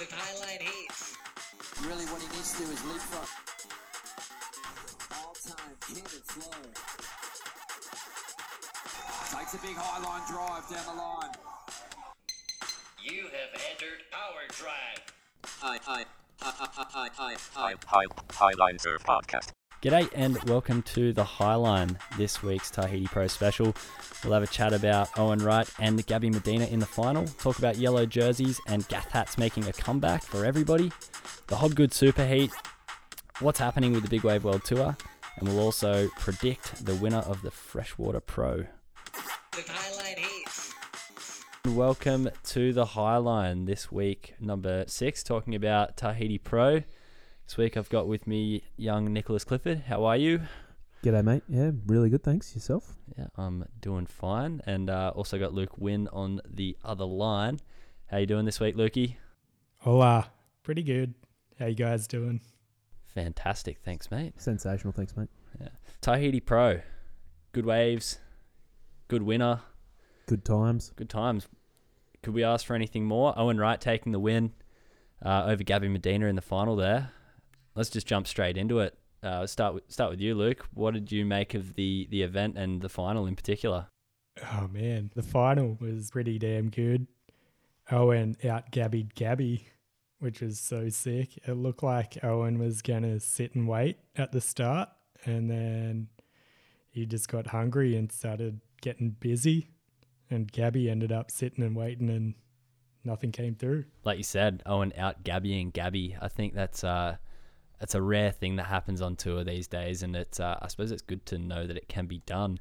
The Highline Heat. Really, what he needs to do is leapfrog. All time hit and flow. Takes a big high line drive down the line. You have entered Power Drive. Hi, hi, hi, hi, hi, hi, hi, high, Highline Surf Podcast. G'day and welcome to the Highline, this week's Tahiti Pro special. We'll have a chat about Owen Wright and Gabby Medina in the final, talk about yellow jerseys and Gath hats making a comeback for everybody, the Hobgood Superheat, what's happening with the Big Wave World Tour, and we'll also predict the winner of the Freshwater Pro. Welcome to the Highline this week, number six, talking about Tahiti Pro. This week I've got with me young Nicholas Clifford. How are you? G'day, mate. Yeah, really good. Thanks. Yourself? Yeah, I'm doing fine, and uh, also got Luke Wynn on the other line. How you doing this week, Lukey? Hola. Pretty good. How you guys doing? Fantastic, thanks, mate. Sensational. Thanks, mate. Yeah. Tahiti Pro, good waves, good winner, Good times. good times. Could we ask for anything more? Owen Wright taking the win uh, over Gabby Medina in the final. There, let's just jump straight into it. Uh, start with start with you, Luke. What did you make of the the event and the final in particular? Oh man, the final was pretty damn good. Owen out gabbied Gabby, which was so sick. It looked like Owen was gonna sit and wait at the start, and then he just got hungry and started getting busy. And Gabby ended up sitting and waiting, and nothing came through. like you said, Owen out Gabby and Gabby. I think that's uh, that's a rare thing that happens on tour these days, and it's uh, I suppose it's good to know that it can be done.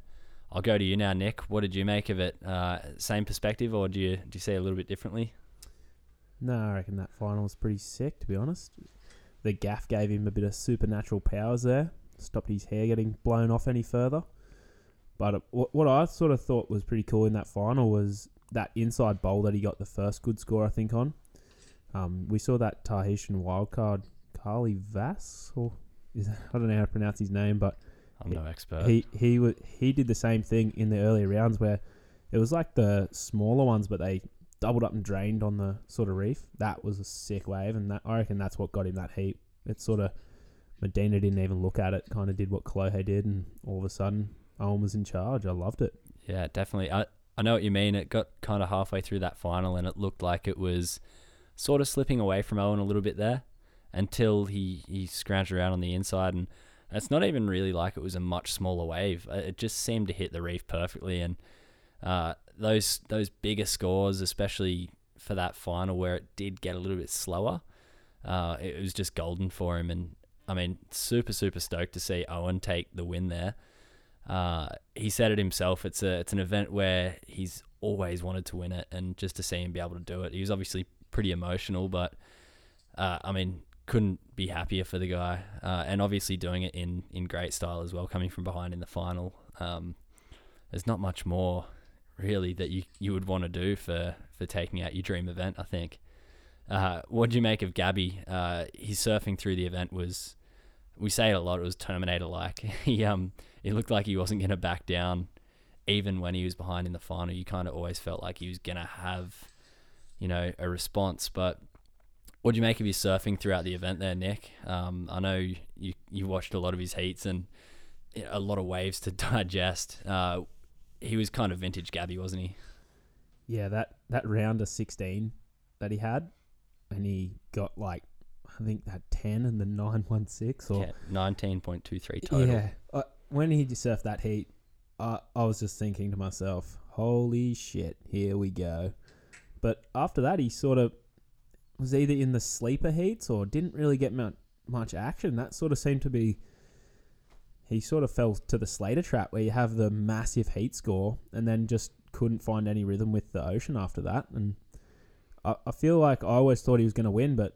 I'll go to you now, Nick. What did you make of it? Uh, same perspective, or do you do you see it a little bit differently? No, I reckon that final was pretty sick, to be honest. The Gath gave him a bit of supernatural powers there, stopped his hair getting blown off any further. But what, what I sort of thought was pretty cool in that final was that inside bowl that he got the first good score, I think, on. Um, we saw that Tahitian wildcard, Carly Vass, or is I don't know how to pronounce his name, but I'm no expert. he he wa he did the same thing in the earlier rounds where it was like the smaller ones, but they doubled up and drained on the sort of reef. That was a sick wave, and that I reckon that's what got him that heat. It sort of Medina didn't even look at it, kind of did what Kolohe did, and all of a sudden Owen was in charge. I loved it. Yeah, definitely. I I know what you mean. It got kind of halfway through that final, and it looked like it was sort of slipping away from Owen a little bit there until he he scrounged around on the inside, and it's not even really like it was a much smaller wave. Uh, It just seemed to hit the reef perfectly, and uh, those those bigger scores, especially for that final where it did get a little bit slower, uh, it was just golden for him. And I mean, super super stoked to see Owen take the win there. Uh, he said it himself. It's a it's an event where he's always wanted to win it, and just to see him be able to do it, he was obviously pretty emotional. But uh, I mean, couldn't be happier for the guy, uh, and obviously doing it in in great style as well, coming from behind in the final. Um, there's not much more really that you you would want to do for for taking out your dream event. I think. Uh, what do you make of Gabby? Uh, his surfing through the event was, we say it a lot. It was Terminator like. he um, it looked like he wasn't to back down, even when he was behind in the final. You kind of always felt like he was to have, you know, a response. But what do you make of his surfing throughout the event there, Nick? Um, I know you you watched a lot of his heats and a lot of waves to digest. Uh, he was kind of vintage Gabby, wasn't he? Yeah, that that round of sixteen that he had, and he got like I think that ten and the nine one six or Yeah, nineteen point two three total. Yeah. Uh, when he surfed that heat, I I was just thinking to myself, "Holy shit, here we go." But after that, he sort of was either in the sleeper heats or didn't really get mu- much action. That sort of seemed to be. He sort of fell to the Slater trap where you have the massive heat score and then just couldn't find any rhythm with the ocean after that. And I, I feel like I always thought he was going to win, but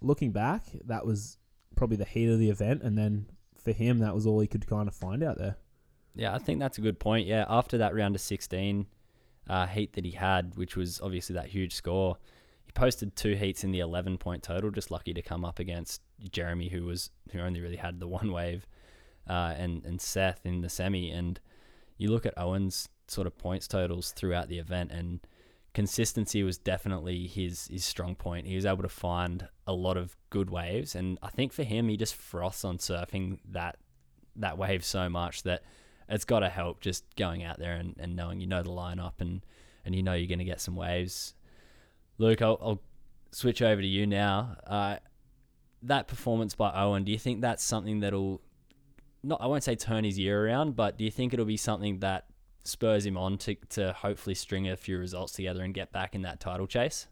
looking back, that was probably the heat of the event. And then for him, that was all he could kind of find out there. Yeah, I think that's a good point. Yeah, after that round of 16 uh, heat that he had, which was obviously that huge score, he posted two heats in the 11 point total. Just lucky to come up against Jeremy, who was who only really had the one wave, uh, and and Seth in the semi. And you look at Owen's sort of points totals throughout the event, and consistency was definitely his his strong point. He was able to find a lot of good waves, and I think for him, he just froths on surfing that that wave so much that it's got to help just going out there and, and knowing you know the lineup and and you know you're going to get some waves. Luke, I'll, I'll switch over to you now. Uh, that performance by Owen, do you think that's something that'll not I won't say turn his year around, but do you think it'll be something that spurs him on to to hopefully string a few results together and get back in that title chase?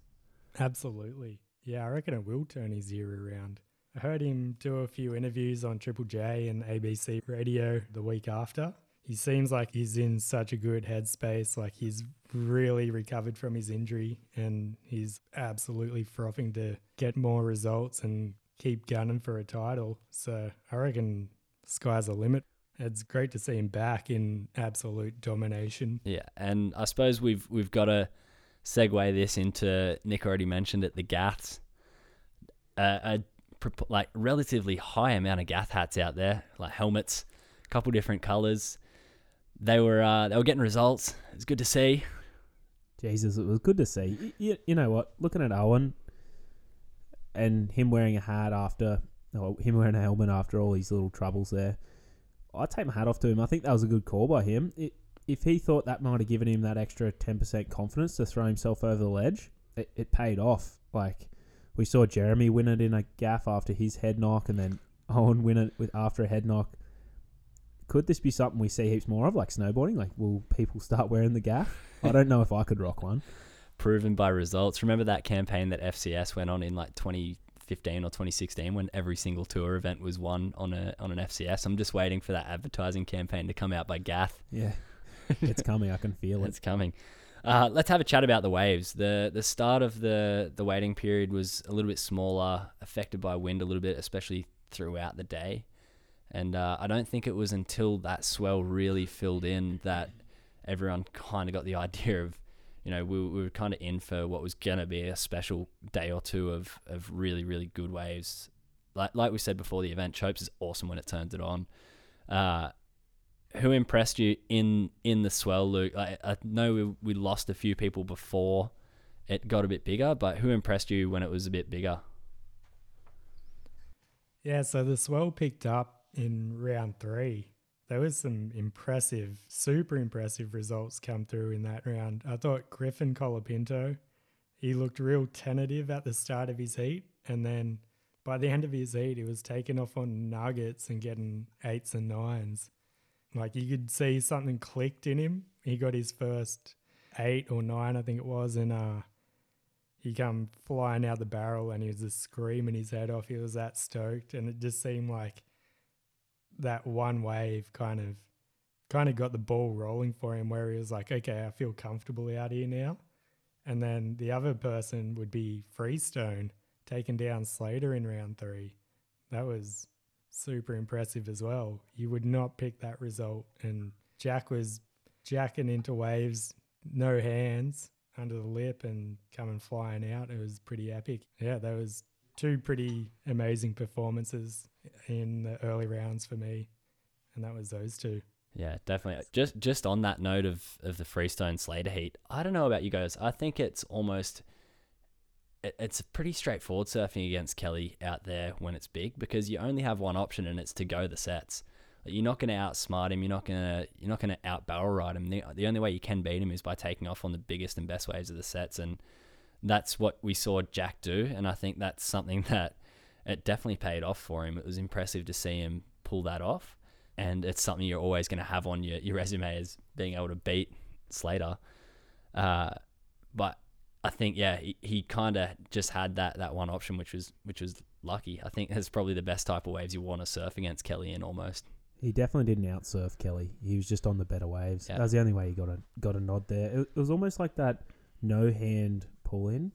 Absolutely. Yeah, I reckon it will turn his year around. I heard him do a few interviews on Triple J and ABC Radio the week after. He seems like he's in such a good headspace, like he's really recovered from his injury and he's absolutely frothing to get more results and keep gunning for a title. So I reckon sky's the limit. It's great to see him back in absolute domination. Yeah, and I suppose we've we've got to segue this into Nick already mentioned it, the Gaths. Uh, a like relatively high amount of Gath hats out there, like helmets, a couple different colors. They were uh, they were getting results. It's good to see. Jesus, it was good to see. You, you know what? Looking at Owen and him wearing a hat after, or him wearing a helmet after all these little troubles there, I'd take my hat off to him. I think that was a good call by him. It, if he thought that might have given him that extra 10% confidence to throw himself over the ledge, it, it paid off. Like, we saw Jeremy win it in a Gath after his head knock, and then Owen win it with after a head knock. Could this be something we see heaps more of, like snowboarding? Like, will people start wearing the Gath? I don't know if I could rock one. Proven by results. Remember that campaign that FCS went on in like 2015 or 2016 when every single tour event was won on a on an FCS. I'm just waiting for that advertising campaign to come out by Gath. Yeah, it's coming. I can feel it. It's coming. Uh, let's have a chat about the waves. the The start of the the waiting period was a little bit smaller, affected by wind a little bit, especially throughout the day. And uh, I don't think it was until that swell really filled in that everyone kind of got the idea of, you know, we, we were kind of in for what was gonna be a special day or two of of really really good waves. Like like we said before the event, Chopes is awesome when it turns it on. Uh, who impressed you in in the swell, Luke? I, I know we, we lost a few people before it got a bit bigger, but who impressed you when it was a bit bigger? Yeah, so the swell picked up in round three. There was some impressive, super impressive results come through in that round. I thought Griffin Colapinto, he looked real tentative at the start of his heat, and then by the end of his heat, he was taking off on nuggets and getting eights and nines. Like you could see something clicked in him. He got his first eight or nine, I think it was, and uh, he come flying out the barrel and he was just screaming his head off. He was that stoked, and it just seemed like that one wave kind of kind of got the ball rolling for him where he was like, okay, I feel comfortable out here now. And then the other person would be Freestone taking down Slater in round three. That was super impressive as well. You would not pick that result. And Jack was jacking into waves, no hands under the lip and coming flying out. It was pretty epic. Yeah, that was two pretty amazing performances in the early rounds for me. And that was those two. Yeah, definitely. Just just on that note of of the Freestone Slater heat, I don't know about you guys. I think it's almost it, it's pretty straightforward surfing against Kelly out there when it's big because you only have one option and it's to go the sets. Like, you're not going to outsmart him. You're not going to you're not going to out barrel ride him. The, the only way you can beat him is by taking off on the biggest and best waves of the sets, and that's what we saw Jack do. And I think that's something that it definitely paid off for him. It was impressive to see him pull that off and it's something you're always going to have on your, your resume as being able to beat Slater. Uh, but I think yeah, he, he kind of just had that that one option, which was which was lucky. I think that's probably the best type of waves you want to surf against Kelly in almost. He definitely didn't outsurf Kelly. He was just on the better waves. Yeah. That was the only way he got a got a nod there. It, it was almost like that no hand pull in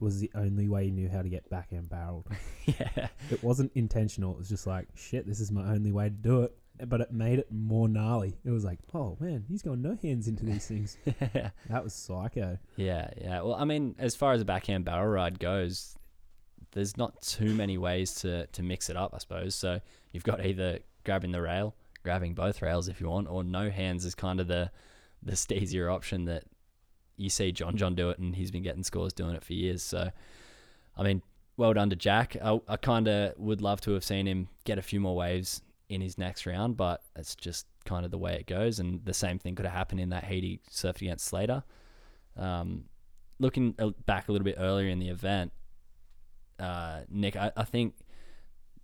was the only way he knew how to get backhand barreled. yeah, it wasn't intentional. It was just like shit. This is my only way to do it. Eh, but it made it more gnarly. It was like, oh man, he's going no hands into these things. that was psycho. yeah, yeah. Well, I mean, as far as a backhand barrel ride goes, there's not too many ways to to mix it up, I suppose. So you've got either grabbing the rail, grabbing both rails if you want, or no hands is kind of the the steezier option that you see John John do it, and he's been getting scores doing it for years. So, I mean, well done to Jack. I, I kind of would love to have seen him get a few more waves in his next round, but it's just kind of the way it goes. And the same thing could have happened in that heat he surfed against Slater. Um, looking back a little bit earlier in the event, uh, Nick, I, I think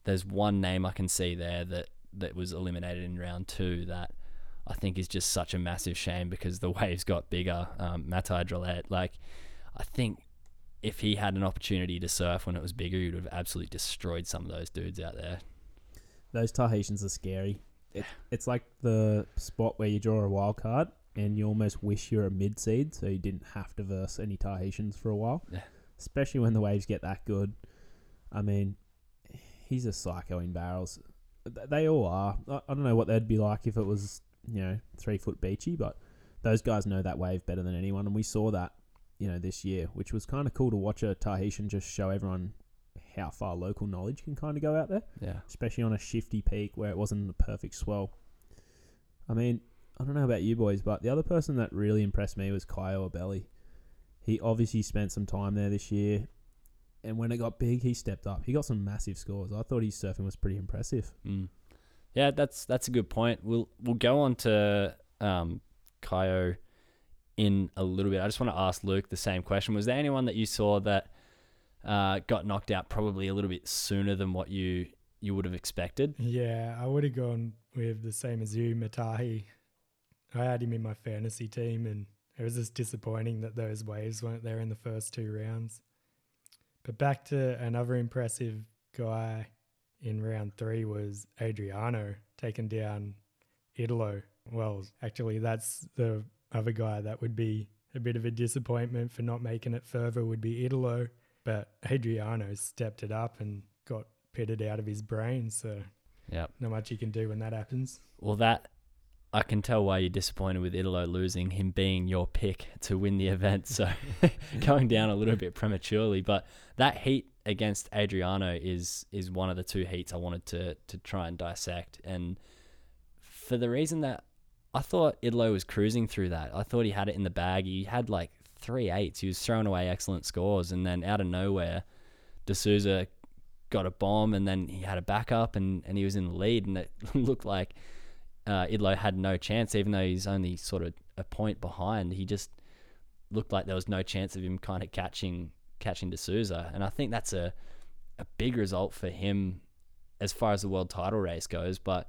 there's one name I can see there that that was eliminated in round two that I think is just such a massive shame because the waves got bigger. Um, Matahi Drollet, like I think if he had an opportunity to surf when it was bigger, he would have absolutely destroyed some of those dudes out there. Those Tahitians are scary. It, it's like the spot where you draw a wild card and you almost wish you're a mid seed so you didn't have to verse any Tahitians for a while. Yeah. Especially when the waves get that good. I mean, he's a psycho in barrels. They all are. I I don't know what they'd be like if it was, you know, three foot beachy, but those guys know that wave better than anyone. And we saw that, you know, this year, which was kind of cool to watch a Tahitian just show everyone how far local knowledge can kind of go out there Yeah. especially on a shifty peak where it wasn't the perfect swell. I mean, I don't know about you boys, but the other person that really impressed me was Caio Ibelli. He obviously spent some time there this year, and when it got big, he stepped up. He got some massive scores. I thought his surfing was pretty impressive. Mm. Yeah, that's that's a good point. We'll we'll go on to um, Caio in a little bit. I just want to ask Luke the same question. Was there anyone that you saw that uh, got knocked out probably a little bit sooner than what you you would have expected? Yeah, I would have gone with the same as you, Matahi. I had him in my fantasy team, and it was just disappointing that those waves weren't there in the first two rounds. But back to another impressive guy in round three was Adriano taking down Italo. Well, actually, that's the other guy that would be a bit of a disappointment for not making it further would be Italo. But Adriano stepped it up and got pitted out of his brain. So Yep. not much you can do when that happens. Well, that I can tell why you're disappointed with Italo losing, him being your pick to win the event. So going down a little bit prematurely, but that heat against Adriano is is one of the two heats I wanted to to try and dissect, and for the reason that I thought Italo was cruising through that. I thought he had it in the bag. He had like three eights. He was throwing away excellent scores, and then out of nowhere, de Souza got a bomb, and then he had a backup, and, and he was in the lead, and it looked like uh, Italo had no chance, even though he's only sort of a point behind. He just looked like there was no chance of him kind of catching catching de Souza, and I think that's a a big result for him as far as the world title race goes. But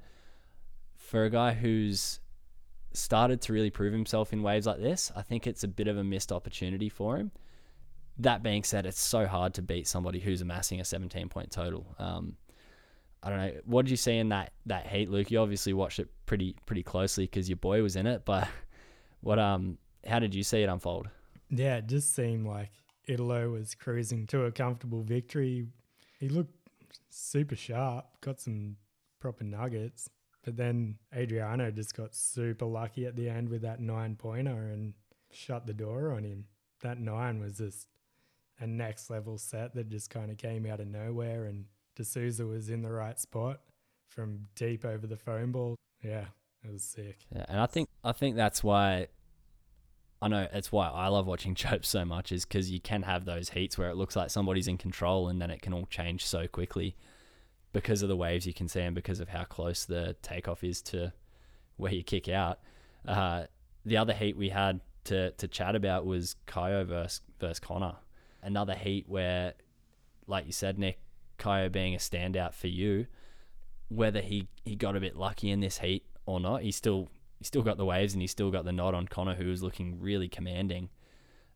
for a guy who's started to really prove himself in waves like this, I think it's a bit of a missed opportunity for him. That being said, it's so hard to beat somebody who's amassing a 17 point total. Um, I don't know. What did you see in that that heat, Luke? You obviously watched it pretty pretty closely because your boy was in it. But what um, how did you see it unfold? Yeah, it just seemed like Italo was cruising to a comfortable victory. He looked super sharp, got some proper nuggets. But then Adriano just got super lucky at the end with that nine pointer and shut the door on him. That nine was just a next level set that just kind of came out of nowhere. And de Souza was in the right spot from deep over the foam ball. Yeah, it was sick. Yeah, and I think I think that's why I know it's why I love watching Chope so much is because you can have those heats where it looks like somebody's in control and then it can all change so quickly because of the waves you can see and because of how close the takeoff is to where you kick out. Uh, the other heat we had to to chat about was Caio versus versus Connor. Another heat where, like you said, Nick, Caio being a standout for you, whether he, he got a bit lucky in this heat or not, he still he still got the waves and he still got the nod on Connor, who was looking really commanding.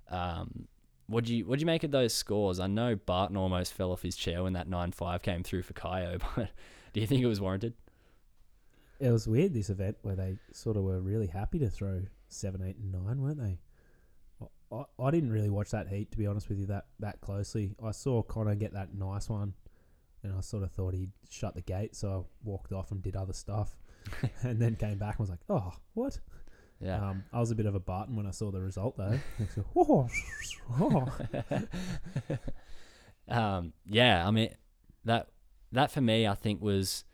Um, what do you what do you make of those scores? I know Barton almost fell off his chair when that nine five came through for Caio, but do you think it was warranted? It was weird this event where they sort of were really happy to throw seven, eight, and nine, weren't they? I, I didn't really watch that heat to be honest with you that that closely. I saw Connor get that nice one, and I sort of thought he'd shut the gate, so I walked off and did other stuff, and then came back and was like, "Oh, what?" Yeah. Um, I was a bit of a Barton when I saw the result though. Um, yeah, I mean that that for me, I think was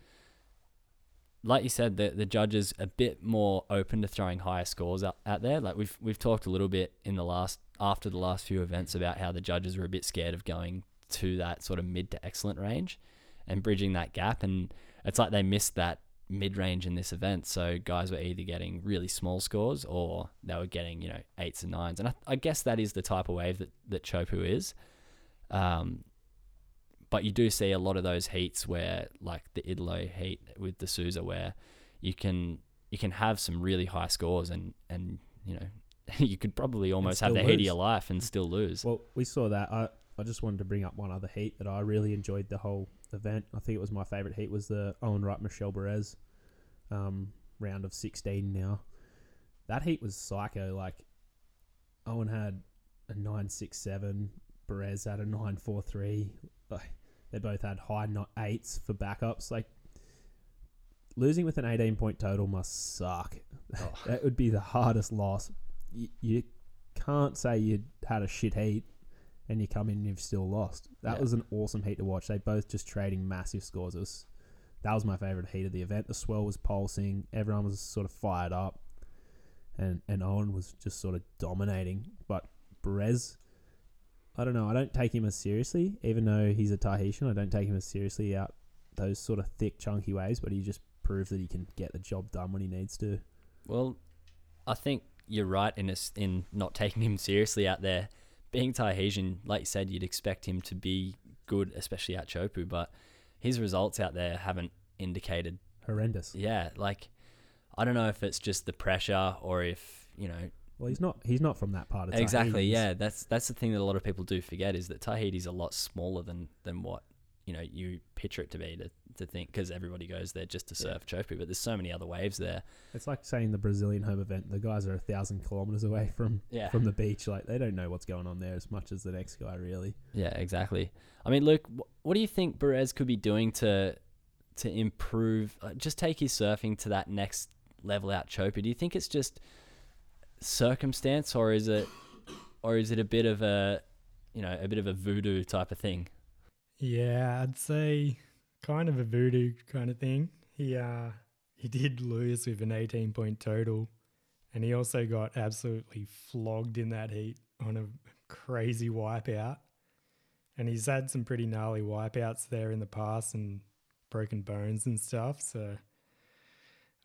like you said, the the judges a bit more open to throwing higher scores out, out there. Like we've we've talked a little bit in the last after the last few events about how the judges were a bit scared of going to that sort of mid to excellent range and bridging that gap, and it's like they missed that mid range in this event. So guys were either getting really small scores or they were getting you know eights and nines, and I, I guess that is the type of wave that that Chopu is. Um, but you do see a lot of those heats where, like the Italo heat with the Souza, where you can you can have some really high scores and and you know you could probably almost have the heat of your life and still lose. Well, we saw that. I I just wanted to bring up one other heat that I really enjoyed the whole event. I think it was my favorite heat was the Owen Wright Michel Bourez um, round of 16 now. That heat was psycho. Like Owen had a 967, Bourez had a 943. Like they both had high not eights for backups. Like losing with an 18 point total must suck. Oh. that would be the hardest loss. You, you can't say you had a shit heat and you come in and you've still lost. That Yeah. was an awesome heat to watch. They both just trading massive scores. It was that was my favorite heat of the event. The swell was pulsing. Everyone was sort of fired up, and and Owen was just sort of dominating. But Bourez, I don't know. I don't take him as seriously, even though he's a Tahitian. I don't take him as seriously out those sort of thick, chunky waves. But he just proved that he can get the job done when he needs to. Well, I think you're right in us in not taking him seriously out there. Being Tahitian, like you said, you'd expect him to be good, especially at Chopu, but his results out there haven't indicated. Horrendous. Yeah, like I don't know if it's just the pressure or if you know Well, he's not. He's not from that part of Tahiti. exactly. Yeah, that's that's the thing that a lot of people do forget is that Tahiti's a lot smaller than than what you know you picture it to be to, to think because everybody goes there just to Yeah. surf Chopu, but there's so many other waves there. It's like saying the Brazilian home event. The guys are a thousand kilometers away from Yeah. from the beach. Like they don't know what's going on there as much as the next guy. Really. Yeah, exactly. I mean, Luke, wh- what do you think Bourez could be doing to to improve, uh, just take his surfing to that next level out Chopu? Do you think it's just circumstance, or is it, or is it a bit of a, you know, a bit of a voodoo type of thing? Yeah, I'd say kind of a voodoo kind of thing. He uh he did lose with an 18 point total and he also got absolutely flogged in that heat on a crazy wipeout. And he's had some pretty gnarly wipeouts there in the past and broken bones and stuff, so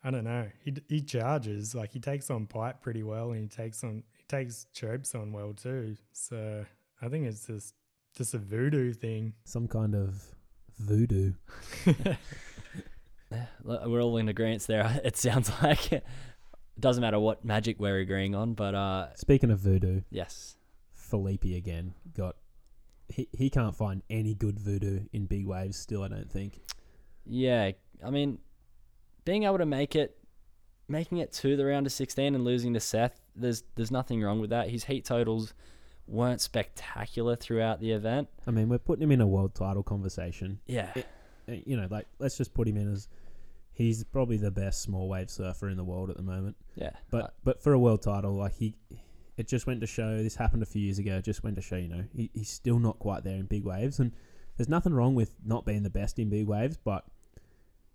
I don't know. He he charges like he takes on pipe pretty well and he takes on he takes Chopes on well too. So I think it's just just a voodoo thing. Some kind of voodoo. We're all in agreement there. It sounds like it doesn't matter what magic we're agreeing on, but uh, Speaking of voodoo, yes, Filipe again got. He, he can't find any good voodoo in big waves still. I don't think. Yeah, I mean, being able to make it, making it to the round of sixteen and losing to Seth, there's there's nothing wrong with that. His heat totals weren't spectacular throughout the event. I mean, we're putting him in a world title conversation. Yeah, It- You know, like let's just put him in as he's probably the best small wave surfer in the world at the moment. yeah, But uh, but for a world title, like he, it just went to show. This happened a few years ago. It just went to show, you know, he, he's still not quite there in big waves, and there's nothing wrong with not being the best in big waves. But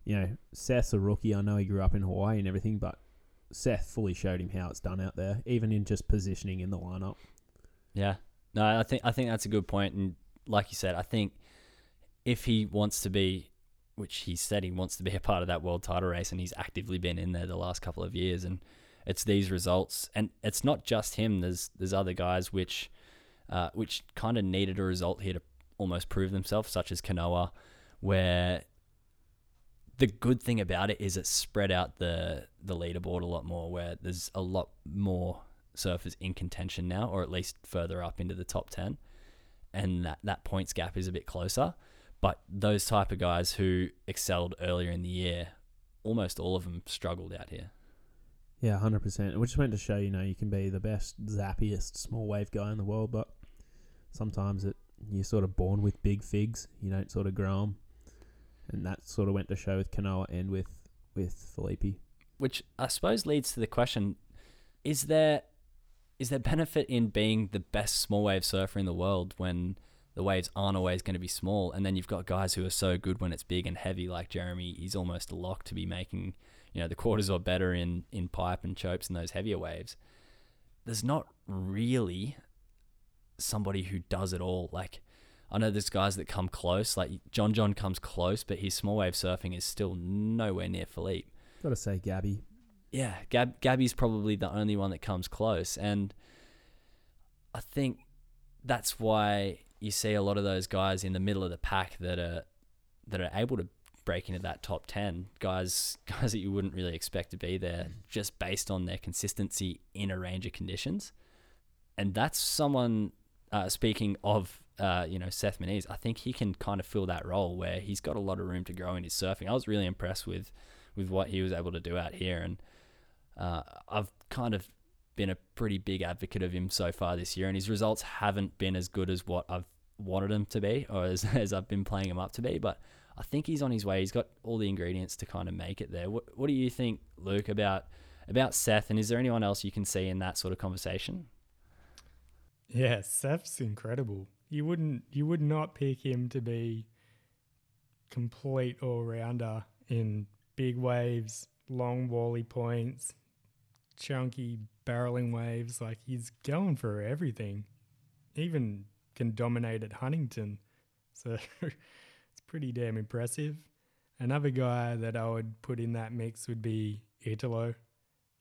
you know, Seth's a rookie. I know he grew up in Hawaii and everything, but Seth fully showed him how it's done out there, even in just positioning in the lineup. Yeah. No, I think I think that's a good point. and like you said, I think if he wants to be, which he said he wants to be a part of that world title race, and he's actively been in there the last couple of years, and it's these results, and it's not just him. There's there's other guys which, uh, which kind of needed a result here to almost prove themselves, such as Kanoa, where the good thing about it is it spread out the the leaderboard a lot more, where there's a lot more surfers in contention now, or at least further up into the top ten, and that that points gap is a bit closer. But those type of guys who excelled earlier in the year, almost all of them struggled out here. Yeah, hundred percent. Which just went to show, you know, you can be the best, zappiest small wave guy in the world, but sometimes it you're sort of born with big figs. You don't sort of grow 'em. and that sort of went to show with Kanoa and with with Filipe. which I suppose leads to the question: Is there is there benefit in being the best small wave surfer in the world when the waves aren't always going to be small. And then you've got guys who are so good when it's big and heavy, like Jeremy. He's almost a lock to be making, you know, the quarters or better in in pipe and chopes and those heavier waves. There's not really somebody who does it all. Like I know there's guys that come close. Like John John comes close, but his small wave surfing is still nowhere near Filipe. Got to say, Gabby. Yeah, Gab Gabby's probably the only one that comes close, and I think that's why you see a lot of those guys in the middle of the pack that are that are able to break into that top ten guys guys that you wouldn't really expect to be there just based on their consistency in a range of conditions, and that's someone. Uh, speaking of uh, you know Seth Moniz, I think he can kind of fill that role where he's got a lot of room to grow in his surfing. I was really impressed with with what he was able to do out here, and uh, I've kind of been a pretty big advocate of him so far this year, and his results haven't been as good as what I've wanted him to be, or as, as I've been playing him up to be. But I think he's on his way. He's got all the ingredients to kind of make it there. What, what do you think, Luke, about about Seth? And is there anyone else you can see in that sort of conversation? Yeah, Seth's incredible. You wouldn't you would not pick him to be complete all rounder in big waves, long wally points, chunky barreling waves. Like he's going for everything. Even can dominate at Huntington. So it's pretty damn impressive. Another guy that I would put in that mix would be Italo.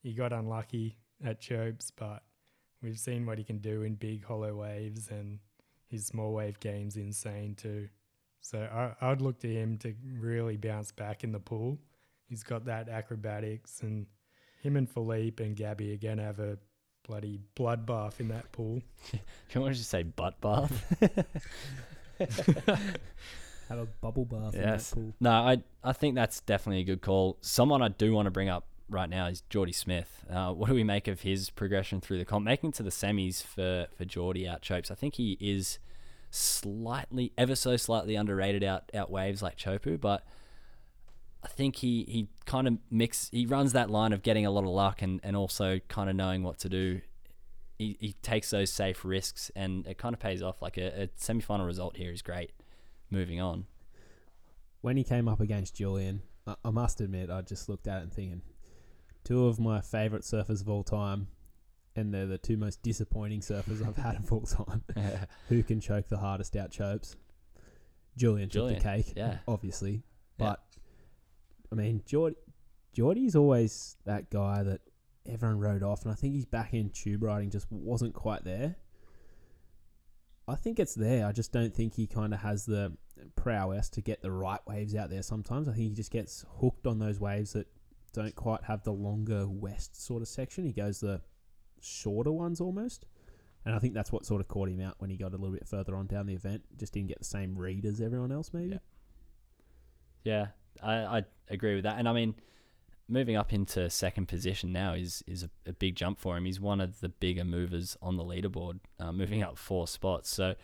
He got unlucky at Chopes, but we've seen what he can do in big hollow waves and his small wave game's insane too. So I, I'd look to him to really bounce back in the pool. He's got that acrobatics, and him and Filipe and Gabby are going to have a bloody bloodbath in that pool. Do you want to just say butt bath? Have a bubble bath Yes. in that pool. No, I I think that's definitely a good call. Someone I do want to bring up right now is Jordy Smith. Uh, what do we make of his progression through the comp, making to the semis for for Jordy out Chopes? I think he is slightly, ever so slightly underrated out out waves like Chopu, but I think he he kind of mix. He runs that line of getting a lot of luck and and also kind of knowing what to do. He, he takes those safe risks and it kind of pays off. Like a, a semi final result here is great. Moving on. When he came up against Julian, I, I must admit, I just looked at it and thinking, two of my favourite surfers of all time, and they're the two most disappointing surfers I've had of all time. Who can choke the hardest out chopes? Julian, Julian, took the cake, yeah. obviously. But I mean, Jordy, Jordy's always that guy that everyone wrote off, and I think he's back in tube riding just wasn't quite there. I think it's there. I just don't think he kind of has the prowess to get the right waves out there. Sometimes I think he just gets hooked on those waves that don't quite have the longer west sort of section. He goes the shorter ones almost. And I think that's what sort of caught him out when he got a little bit further on down the event. Just didn't get the same read as everyone else, maybe. Yeah. Yeah, I, I agree with that. And I mean, moving up into second position now is is a, a big jump for him. He's one of the bigger movers on the leaderboard, uh, moving up four spots. So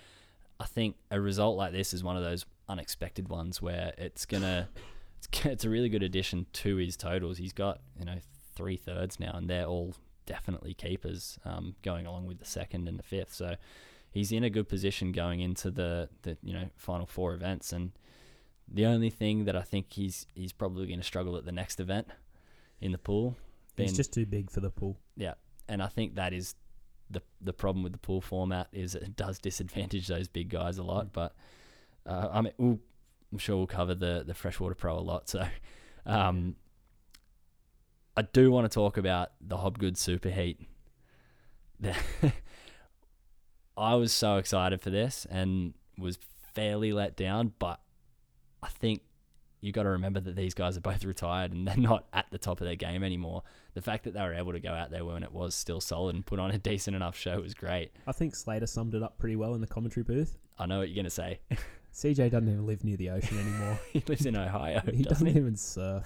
I think a result like this is one of those unexpected ones where it's gonna it's, it's a really good addition to his totals. He's got you know three thirds now, and they're all definitely keepers, um, going along with the second and the fifth. So he's in a good position going into the the you know final four events and. The only thing that I think he's he's probably going to struggle at the next event in the pool. He's just too big for the pool. yeah, and I think that is the the problem with the pool format is it does disadvantage those big guys a lot. But uh, I mean, we'll, I'm sure we'll cover the the freshwater pro a lot. So, um, I do want to talk about the Hobgood Superheat. I was so excited for this and was fairly let down, but I think you got to remember that these guys are both retired and they're not at the top of their game anymore. The fact that they were able to go out there when it was still solid and put on a decent enough show was great. I think Slater summed it up pretty well in the commentary booth. I know what you're going to say. CJ doesn't even live near the ocean anymore. he lives in Ohio, he doesn't doesn't he? even surf.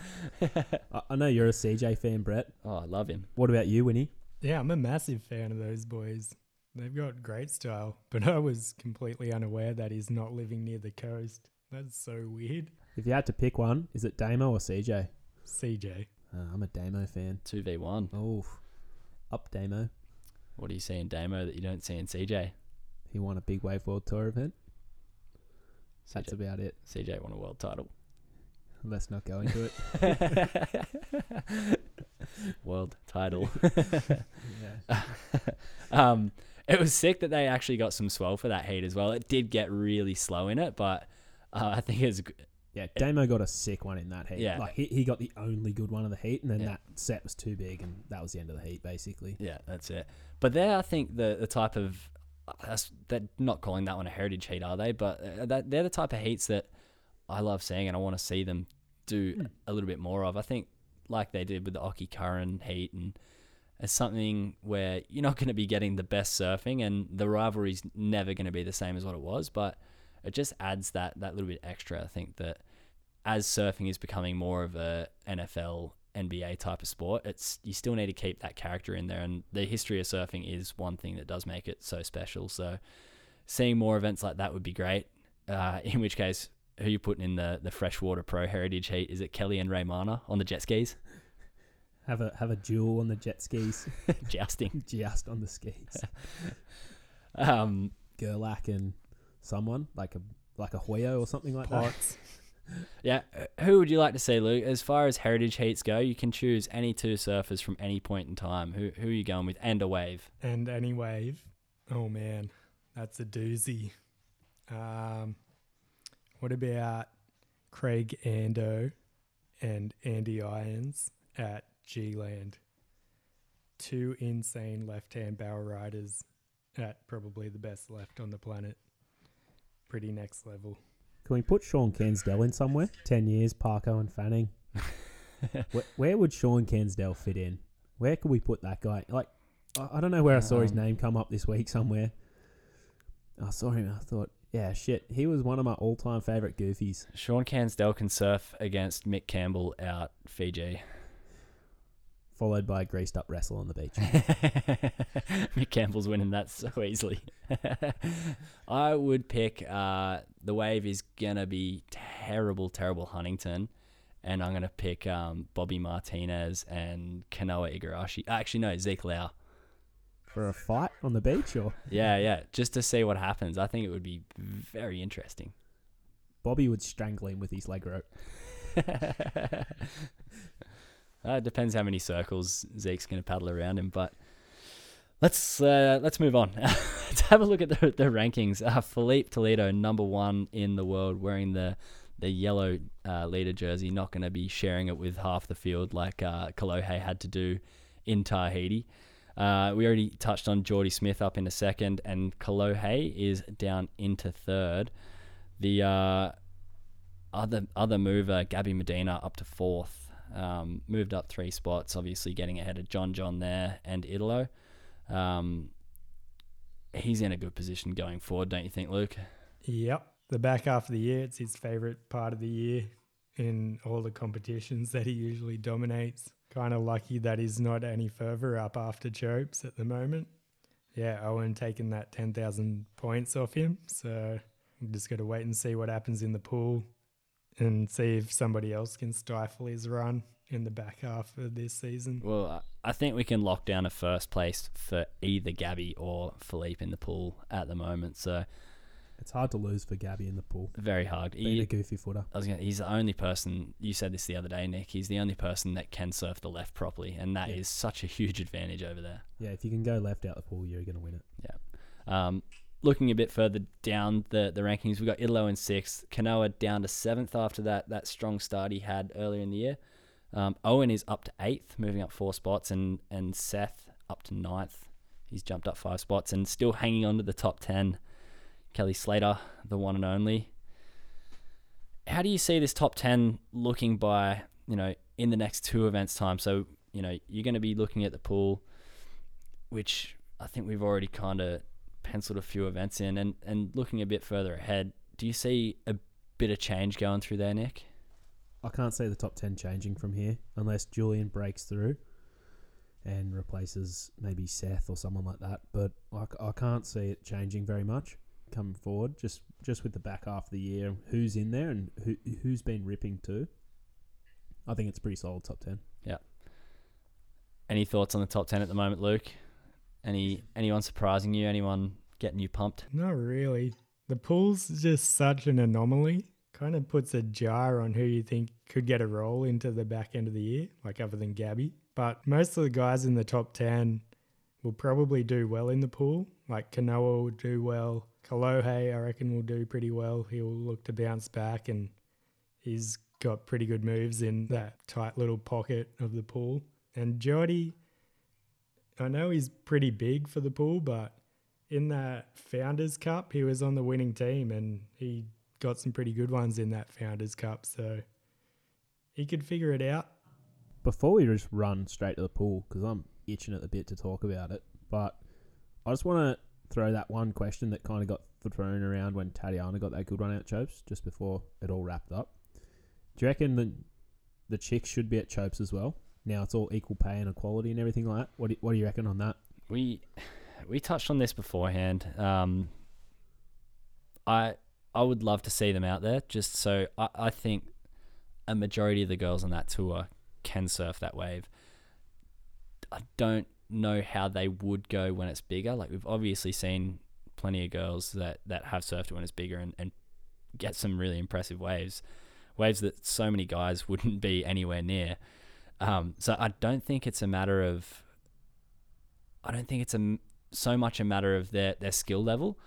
I, I know you're a CJ fan, Brett. Oh, I love him. What about you, Winnie? Yeah, I'm a massive fan of those boys. They've got great style, but I was completely unaware that he's not living near the coast. That's so weird. If you had to pick one, is it Damo or CJ? CJ. Uh, I'm a Damo fan. 2v1. Oh, up Damo. What do you see in Damo that you don't see in CJ? He won a big wave world tour event. That's about it. CJ won a world title. Let's not go into it. world title. yeah. um, it was sick that they actually got some swell for that heat as well. It did get really slow in it, but uh, I think it was Yeah, Damo got a sick one in that heat. Yeah. Like he, he got the only good one of the heat and then Yeah. that set was too big and that was the end of the heat basically. yeah, that's it. But they're I think the the type of that's they're not calling that one a heritage heat, are they? But uh, that they're the type of heats that I love seeing and I want to see them do a little bit more of. I think like they did with the Occy Curren heat and it's something where you're not going to be getting the best surfing and the rivalry's never going to be the same as what it was, but it just adds that that little bit extra. I think that as surfing is becoming more of a NFL NBA type of sport, it's you still need to keep that character in there and the history of surfing is one thing that does make it so special. So seeing more events like that would be great. Uh, in which case, who you putting in the the freshwater pro heritage heat? Is it Kelly and Raimana on the jet skis? Have a have a duel on the jet skis, Jousting. just on the skis. Um, Gerlach and someone like a like a Hoyo or something like that. Yeah, uh, who would you like to see, Luke? As far as heritage heats go, you can choose any two surfers from any point in time. Who who are you going with? And a wave. and any wave. Oh man, that's a doozy. Um, what about Craig Ando and Andy Irons at G Land? Two insane left-hand barrel riders at probably the best left on the planet. Pretty next level. Can we put Shaun Cansdell in somewhere? Ten years, Parko and Fanning. where, where would Shaun Cansdell fit in? Where could we put that guy? Like, I, I don't know where I saw his Um, name come up this week somewhere. I saw him. I thought, yeah, shit, he was one of my all-time favorite goofies. Shaun Cansdell can surf against Mick Campbell out Fiji. Followed by a greased-up wrestle on the beach. Mick Campbell's winning that so easily. I would pick uh, the wave is gonna be terrible, terrible Huntington, and I'm gonna pick um, Bobby Martinez and Kanoa Igarashi. Actually, no, Zeke Lau. for a fight on the beach, or Yeah, yeah, just to see what happens. I think it would be very interesting. Bobby would strangle him with his leg rope. Uh, it depends how many circles Zeke's going to paddle around him, but let's uh, let's move on. let's have a look at the, the rankings. Uh, Filipe Toledo, number one in the world, wearing the the yellow uh, leader jersey, not going to be sharing it with half the field like uh, Kolohe had to do in Tahiti. Uh, we already touched on Jordy Smith up in a second, and Kolohe is down into third. The uh, other other mover, Gabby Medina, up to fourth. Um, moved up three spots, obviously getting ahead of John John there and Italo. Um, he's in a good position going forward, don't you think, Luke? Yep. The back half of the year, it's his favorite part of the year in all the competitions that he usually dominates. Kind of lucky that he's not any further up after Chopes at the moment. Yeah, Owen taking that 10,000 points off him. So just got to wait and see what happens in the pool and see if somebody else can stifle his run in the back half of this season. Well, I- I think we can lock down a first place for either Gabby or Filipe in the pool at the moment. So It's hard to lose for Gabby in the pool. very hard. Being He- a goofy footer. I was gonna, he's the only person. You said this the other day, Nick. He's the only person that can surf the left properly, and that is Yeah. such a huge advantage over there. Yeah, if you can go left out the pool, you're going to win it. Yeah. Um, looking a bit further down the, the rankings, we've got Italo in sixth, Kanoa down to seventh after that that strong start he had earlier in the year. Um, Owen is up to eighth, moving up four spots, and and Seth up to ninth. He's jumped up five spots and still hanging on to the top ten. Kelly Slater, the one and only. How do you see this top ten looking by you know in the next two events time? So you know you're going to be looking at the pool, which I think we've already kind of penciled a few events in and, and looking a bit further ahead, do you see a bit of change going through there, Nick? I can't see the top 10 changing from here unless Julian breaks through and replaces maybe Seth or someone like that. But i can't see it changing very much coming forward. Just just with the back half of the year, who's in there and who who's been ripping too. I think it's pretty solid top 10. Yeah. Any thoughts on the top 10 at the moment, Luke? Any Anyone surprising you? Anyone getting you pumped? Not really. The pool's just such an anomaly. Kind of puts a jar on who you think could get a role into the back end of the year, like other than Gabby. But most of the guys in the top 10 will probably do well in the pool. Like Kanoa will do well. Kolohe, I reckon, will do pretty well. He'll look to bounce back and he's got pretty good moves in that tight little pocket of the pool. And Jordy, I know he's pretty big for the pool, but in that Founders Cup, he was on the winning team and he got some pretty good ones in that Founders Cup. So he could figure it out. Before we just run straight to the pool, because I'm itching at the bit to talk about it, but I just want to throw that one question that kind of got thrown around when Tatiana got that good run out Chopes just before it all wrapped up. Do you reckon the the chicks should be at Chopes as well? Now it's all equal pay and equality and everything like that. What do, what do you reckon on that? we we touched on this beforehand. Um, I I would love to see them out there, just so I, I think a majority of the girls on that tour can surf that wave. I don't know how they would go when it's bigger. Like we've obviously seen plenty of girls that, that have surfed when it's bigger and, and get some really impressive waves. Waves that so many guys wouldn't be anywhere near. Um, so I don't think it's a matter of I don't think it's a so much a matter of their their skill level.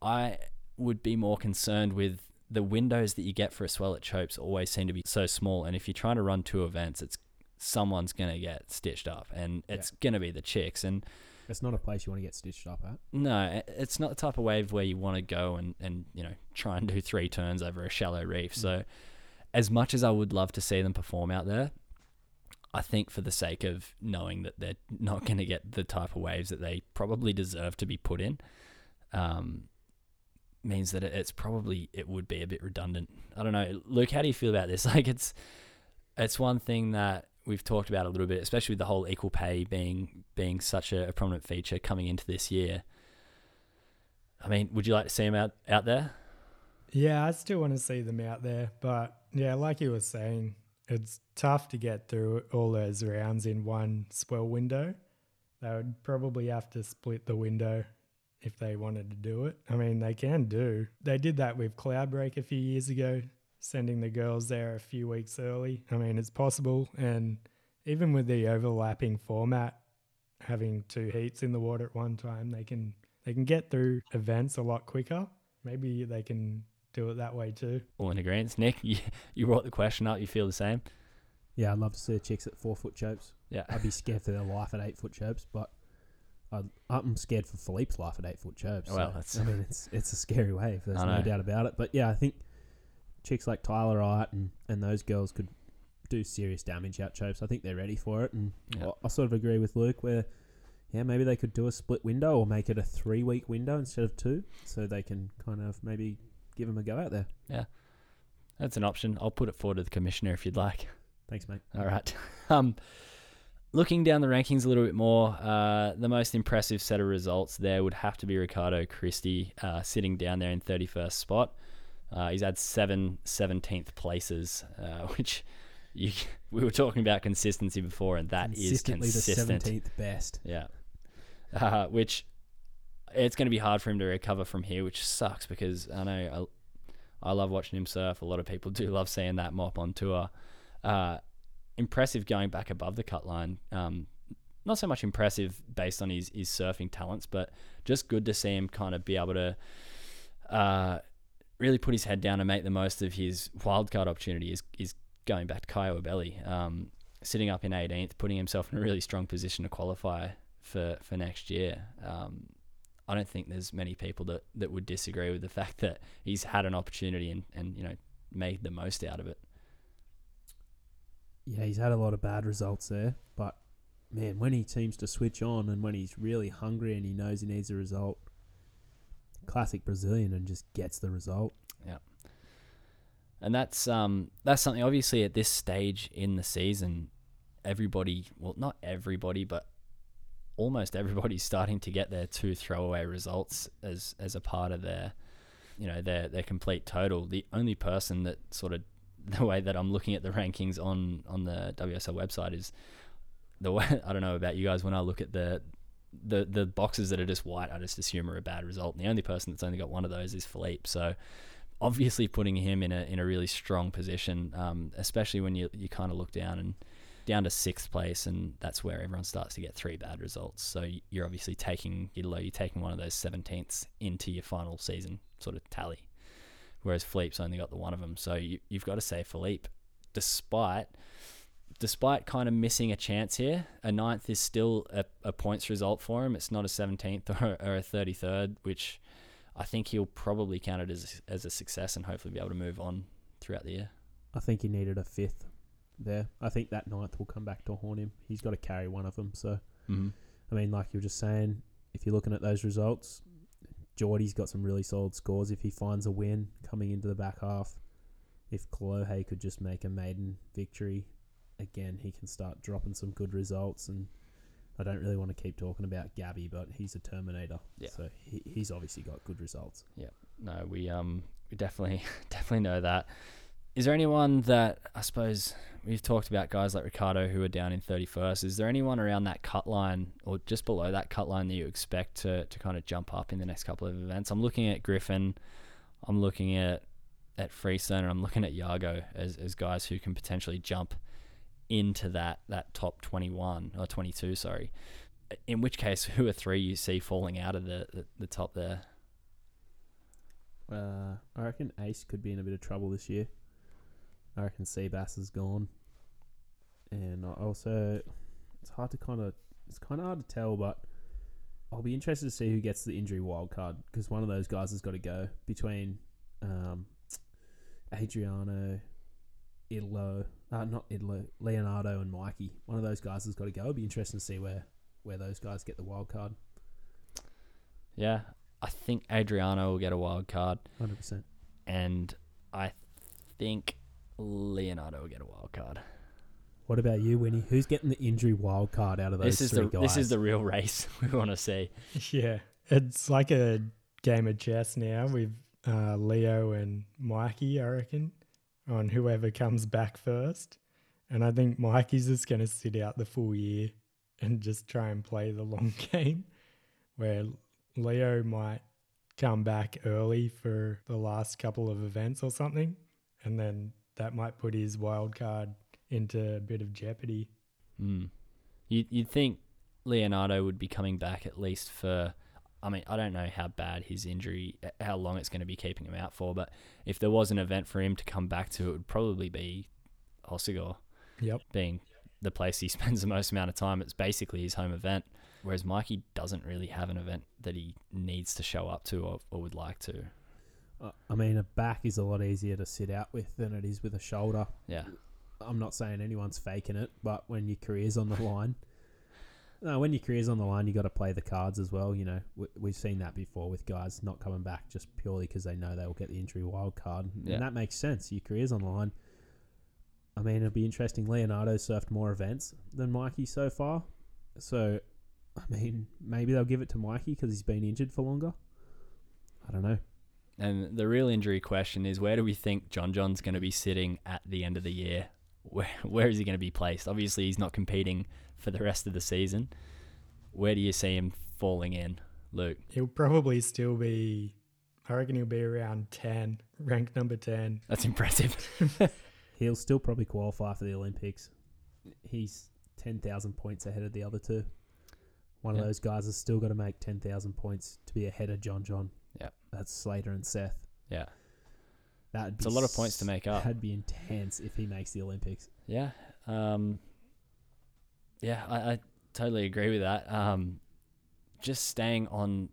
I would be more concerned with the windows that you get for a swell at Chopes always seem to be so small, and if you're trying to run two events, it's someone's gonna get stitched up, and it's gonna be the chicks. And It's not a place you want to get stitched up at. no, it's not the type of wave where you want to go and, and you know try and do three turns over a shallow reef. So, as much as I would love to see them perform out there, I think for the sake of knowing that they're not going to get the type of waves that they probably deserve to be put in, um, means that it- it's probably it would be a bit redundant. I don't know, Luke. How do you feel about this? Like it's it's one thing that we've talked about a little bit, especially with the whole equal pay being being such a, a prominent feature coming into this year. I mean, would you like to see him out out there? Yeah, I still want to see them out there. But yeah, like you were saying, it's tough to get through all those rounds in one swell window. They would probably have to split the window if they wanted to do it. I mean, they can do. They did that with Cloudbreak a few years ago, sending the girls there a few weeks early. I mean, it's possible. And even with the overlapping format, having two heats in the water at one time, they can they can get through events a lot quicker. Maybe they can do it that way too. All in agreement. Nick, you, you brought the question up. You feel the same? Yeah, I'd love to see the chicks at four foot Chopes. Yeah. I'd be scared for their life at eight foot Chopes, but I'd, I'm scared for Filipe's life at eight foot Chopes. Well, so, that's- I mean, it's it's a scary wave. There's no doubt about it. But yeah, I think chicks like Tyler Wright and, and those girls could do serious damage out Chopes. I think they're ready for it, and Yeah. I, I sort of agree with Luke where. Yeah, maybe they could do a split window or make it a three week window instead of two, so they can kind of maybe give them a go out there. Yeah, that's an option. I'll put it forward to the commissioner if you'd like. Thanks, mate. All right. Um, looking down the rankings a little bit more, uh, the most impressive set of results there would have to be Ricardo Christie, uh, sitting down there in 31st spot. Uh, he's had seven 17th places, uh, which you, we were talking about consistency before, and that is Consistently consistent. the seventeenth best. Yeah. Uh, which it's going to be hard for him to recover from here, which sucks because I know I, I love watching him surf. A lot of people do love seeing that mop on tour. Uh, impressive going back above the cut line. Um, not so much impressive based on his, his surfing talents, but just good to see him kind of be able to uh, really put his head down and make the most of his wildcard opportunity. Is is going back to Caio Ibelli, um, sitting up in 18th, putting himself in a really strong position to qualify for for next year. Um, I don't think there's many people that, that would disagree with the fact that he's had an opportunity and, and you know made the most out of it. Yeah, he's had a lot of bad results there, but man, when he seems to switch on and when he's really hungry and he knows he needs a result, classic Brazilian and just gets the result. Yeah. And that's um that's something obviously at this stage in the season everybody well not everybody but almost everybody's starting to get their two throwaway results as as a part of their you know their their complete total the only person that sort of the way that I'm looking at the rankings on on the WSL website is the way I don't know about you guys when I look at the the the boxes that are just white, I just assume are a bad result. And the only person that's only got one of those is Filipe. So obviously putting him in a in a really strong position, um, especially when you you kind of look down and down to sixth place, and that's where everyone starts to get three bad results. So you're obviously taking you're taking one of those seventeenths into your final season sort of tally, whereas Filipe's only got the one of them. So you, you've got to say Filipe, despite despite kind of missing a chance here, a ninth is still a, a points result for him. It's not a 17th or, or a 33rd, which I think he'll probably count it as, as a success and hopefully be able to move on throughout the year. I think he needed a fifth there. I think that ninth will come back to haunt him. He's got to carry one of them. So, Mm-hmm. I mean, like you were just saying, if you're looking at those results, Jordy's got some really solid scores. If he finds a win coming into the back half, if Kolohe could just make a maiden victory, again, he can start dropping some good results. And I don't really want to keep talking about Gabby, but he's a Terminator. Yeah. So he, he's obviously got good results. Yeah. No, we um we definitely definitely know that. Is there anyone that I suppose we've talked about guys like Ricardo who are down in 31st? Is there anyone around that cut line or just below that cut line that you expect to, to kind of jump up in the next couple of events? I'm looking at Griffin, I'm looking at at Freestone, and I'm looking at Yago as, as guys who can potentially jump into that that top 21 or 22, sorry. In which case, who are three you see falling out of the, the, the top there? Uh, I reckon Ace could be in a bit of trouble this year. I reckon Seabass is gone, and I also it's hard to kind of it's kind of hard to tell, but I'll be interested to see who gets the injury wild card because one of those guys has got to go between um, Adriano, Italo, uh, not Italo, Leonardo, and Mikey. One of those guys has got to go. It'll be interesting to see where where those guys get the wild card. Yeah, I think Adriano will get a wild card, Hundred percent. and I think Leonardo will get a wild card. What about you, Winnie? Who's getting the injury wild card out of those This is three the guys? this is the real race we want to see. Yeah, it's like a game of chess now with uh, Leo and Mikey, I reckon, on whoever comes back first. And I think Mikey's just going to sit out the full year and just try and play the long game, where Leo might come back early for the last couple of events or something. And then that might put his wild card into a bit of jeopardy. Mm. You you'd think Leonardo would be coming back at least for. I mean, I don't know how bad his injury, how long it's going to be keeping him out for, but if there was an event for him to come back to, it would probably be Hossegor. Yep. being the place he spends the most amount of time. It's basically his home event. Whereas Mikey doesn't really have an event that he needs to show up to or, or would like to. Uh, I mean, a back is a lot easier to sit out with than it is with a shoulder. Yeah. I'm not saying anyone's faking it, but when your career's on the line, no, when your career's on the line, you got to play the cards as well. You know, we, we've seen that before with guys not coming back just purely because they know they will get the injury wild card, Yeah. and that makes sense. Your career's on the line. I mean, it'll be interesting. Leonardo surfed more events than Mikey so far, so I mean, maybe they'll give it to Mikey because he's been injured for longer. I don't know. And the real injury question is where do we think John John's going to be sitting at the end of the year? Where, where is he going to be placed? Obviously, he's not competing for the rest of the season. Where do you see him falling in, Luke? He'll probably still be, I reckon he'll be around 10, ranked number 10. That's impressive. He'll still probably qualify for the Olympics. He's 10,000 points ahead of the other two. One Yeah. of those guys has still got to make 10,000 points to be ahead of John John. Yeah. That's Slater and Seth. yeah. That'd be It's a lot of points to make up. That'd be intense if he makes the Olympics. Yeah. Um, yeah, I, I totally agree with that. Um, just staying on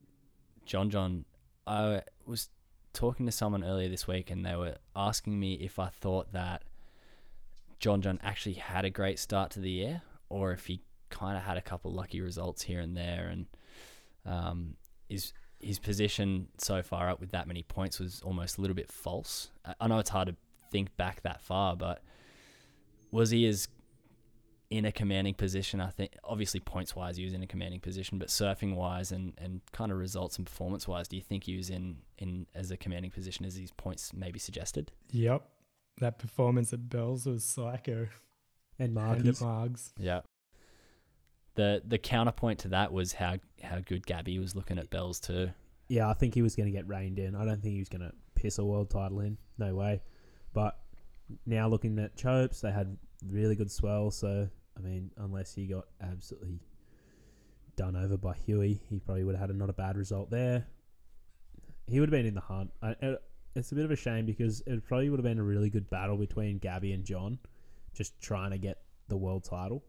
John John, I was talking to someone earlier this week and they were asking me if I thought that John John actually had a great start to the year or if he kind of had a couple lucky results here and there and um, his his position so far up with that many points was almost a little bit false. I- I know it's hard to think back that far, but was he as in a commanding position? I think obviously points wise he was in a commanding position, but surfing wise and, and kind of results and performance wise, do you think he was in, in as a commanding position as these points maybe suggested? Yep. That performance at Bells was psycho. And And at Margs. Yeah. The the counterpoint to that was how how good Gabby was looking at Bells too. Yeah, I think he was going to get reined in. I don't think he was going to piss a world title in. No way. But now looking at Chopes, they had really good swell. So, I mean, unless he got absolutely done over by Huey, he probably would have had a, not a bad result there. He would have been in the hunt. I, it, it's a bit of a shame because it probably would have been a really good battle between Gabby and John, just trying to get the world title.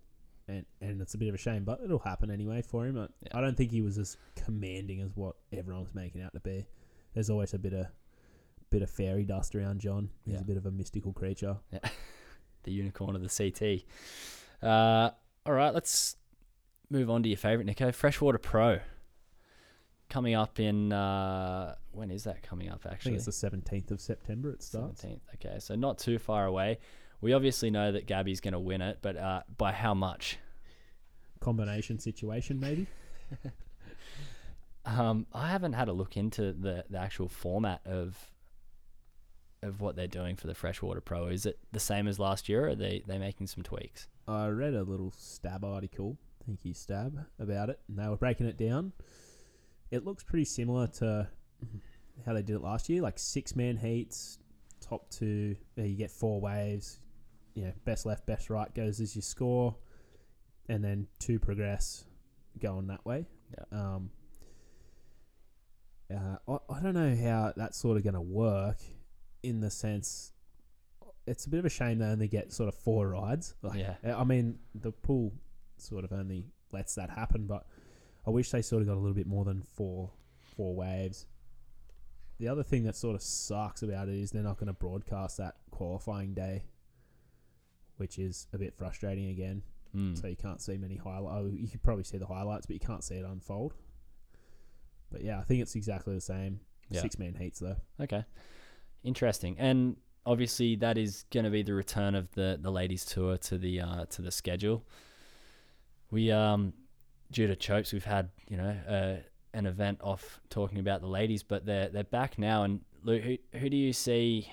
And, and it's a bit of a shame, but it'll happen anyway for him. I, Yeah. I don't think he was as commanding as what everyone's making out to be. There's always a bit of bit of fairy dust around John. He's Yeah. a bit of a mystical creature. Yeah. the unicorn of the CT. Uh, all right, let's move on to your favorite, Nico. Freshwater Pro. Coming up in uh, when is that coming up? I think Actually, it's the 17th of September it starts. seventeenth. Okay, so not too far away. We obviously know that Gabby's going to win it, but uh, by how much? Combination situation, maybe. Um, I haven't had a look into the, the actual format of of what they're doing for the Freshwater Pro. Is it the same as last year, or are they they making some tweaks? I read a little stab article, thank you Stab, about it, and they were breaking it down. It looks pretty similar to how they did it last year, like six man heats, top two. You get four waves. You know, best left, best right goes as your score, and then two progress going that way. Yeah. Um. Uh, I, I don't know how that's sort of going to work, in the sense. It's a bit of a shame they only get sort of four rides. Like, Yeah. I mean, the pool sort of only lets that happen, but I wish they sort of got a little bit more than four four waves. The other thing that sort of sucks about it is they're not going to broadcast that qualifying day, which is a bit frustrating again. Hmm. So you can't see many highlights. Oh, you could probably see the highlights, but you can't see it unfold. But yeah, I think it's exactly the same. Yeah. Six man heats though. Okay. Interesting. And obviously that is going to be the return of the the ladies tour to the uh to the schedule. We um due to Chopes we've had, you know, uh, an event off talking about the ladies, but they're they're back now and Lou, who who do you see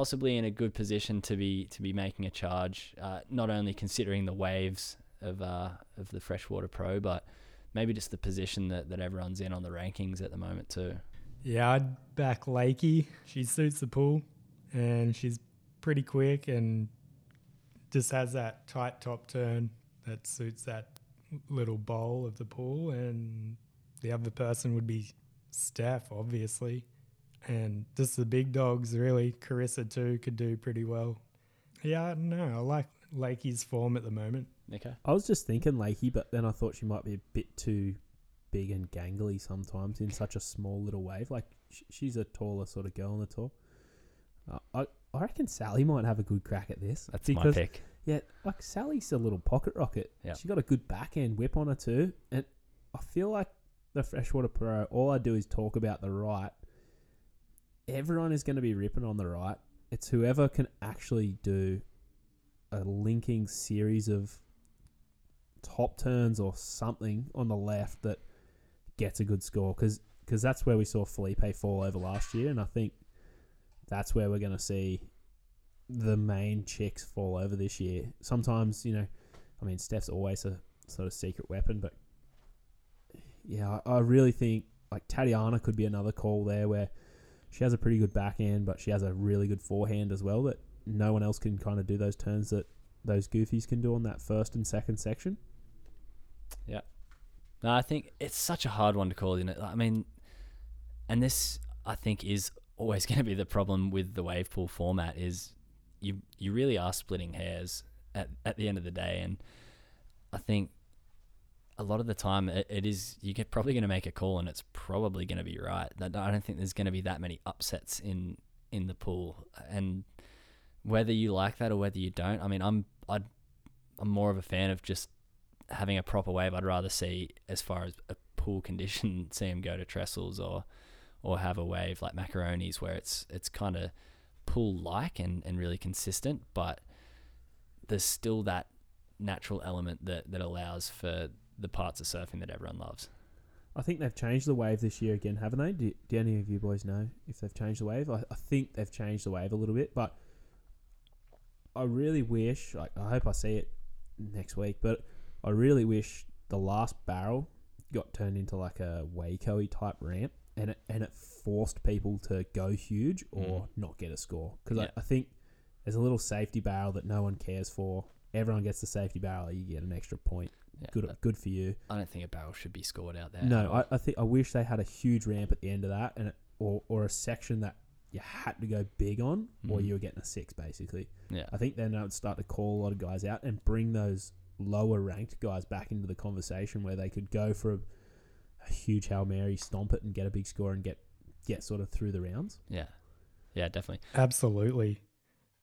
possibly in a good position to be to be making a charge, uh, not only considering the waves of uh of the freshwater pro, but maybe just the position that, that everyone's in on the rankings at the moment too. Yeah, I'd back Lakey. She suits the pool and she's pretty quick and just has that tight top turn that suits that little bowl of the pool. And the other person would be Steph, obviously. And just the big dogs, really. Carissa, too, could do pretty well. Yeah, I don't know. I like Lakey's form at the moment. Okay. I was just thinking Lakey, but then I thought she might be a bit too big and gangly sometimes in such a small little wave. Like sh- she's a taller sort of girl on the tour. Uh, I I reckon Sally might have a good crack at this. That's my pick. yeah, like Sally's a little pocket rocket. Yeah. she got a good backhand whip on her too, and I feel like the freshwater pro. All I do is talk about the right. Everyone is going to be ripping on the right. It's whoever can actually do a linking series of top turns or something on the left that gets a good score because that's where we saw Filipe fall over last year, and I think that's where we're going to see the main chicks fall over this year. Sometimes, you know, I mean, Steph's always a sort of secret weapon, but yeah, I, I really think like Tatiana could be another call there where she has a pretty good backhand, but she has a really good forehand as well that no one else can kind of do those turns that those goofies can do on that first and second section. Yeah. No, I think it's such a hard one to call, isn't it? I mean, and this I think is always going to be the problem with the wave pool format is you you really are splitting hairs at at the end of the day, and I think a lot of the time it, it is you get probably going to make a call and it's probably going to be right. I don't think there's going to be that many upsets in in the pool, and whether you like that or whether you don't, I mean, I'm I'd, I'm more of a fan of just having a proper wave. I'd rather see as far as a pool condition, see him go to trestles or or have a wave like macaronis where it's it's kind of pool like and, and really consistent, but there's still that natural element that, that allows for the parts of surfing that everyone loves. I think they've changed the wave this year again, haven't they? Do, do any of you boys know if they've changed the wave? I, I think they've changed the wave a little bit, but I really wish, like, I hope I see it next week, but I really wish the last barrel got turned into like a Waco type ramp, and it and it forced people to go huge or mm-hmm. not get a score. Because Yeah. I, I think there's a little safety barrel that no one cares for. Everyone gets the safety barrel, you get an extra point. Yeah, Good, good for you. I don't think a barrel should be scored out there. No, I, I think I wish they had a huge ramp at the end of that, and it, or or a section that you had to go big on, or Mhm. you were getting a six basically. yeah, I think then I would start to call a lot of guys out and bring those lower ranked guys back into the conversation where they could go for a, a huge hail mary, stomp it, and get a big score and get get sort of through the rounds. yeah, yeah, definitely. Absolutely.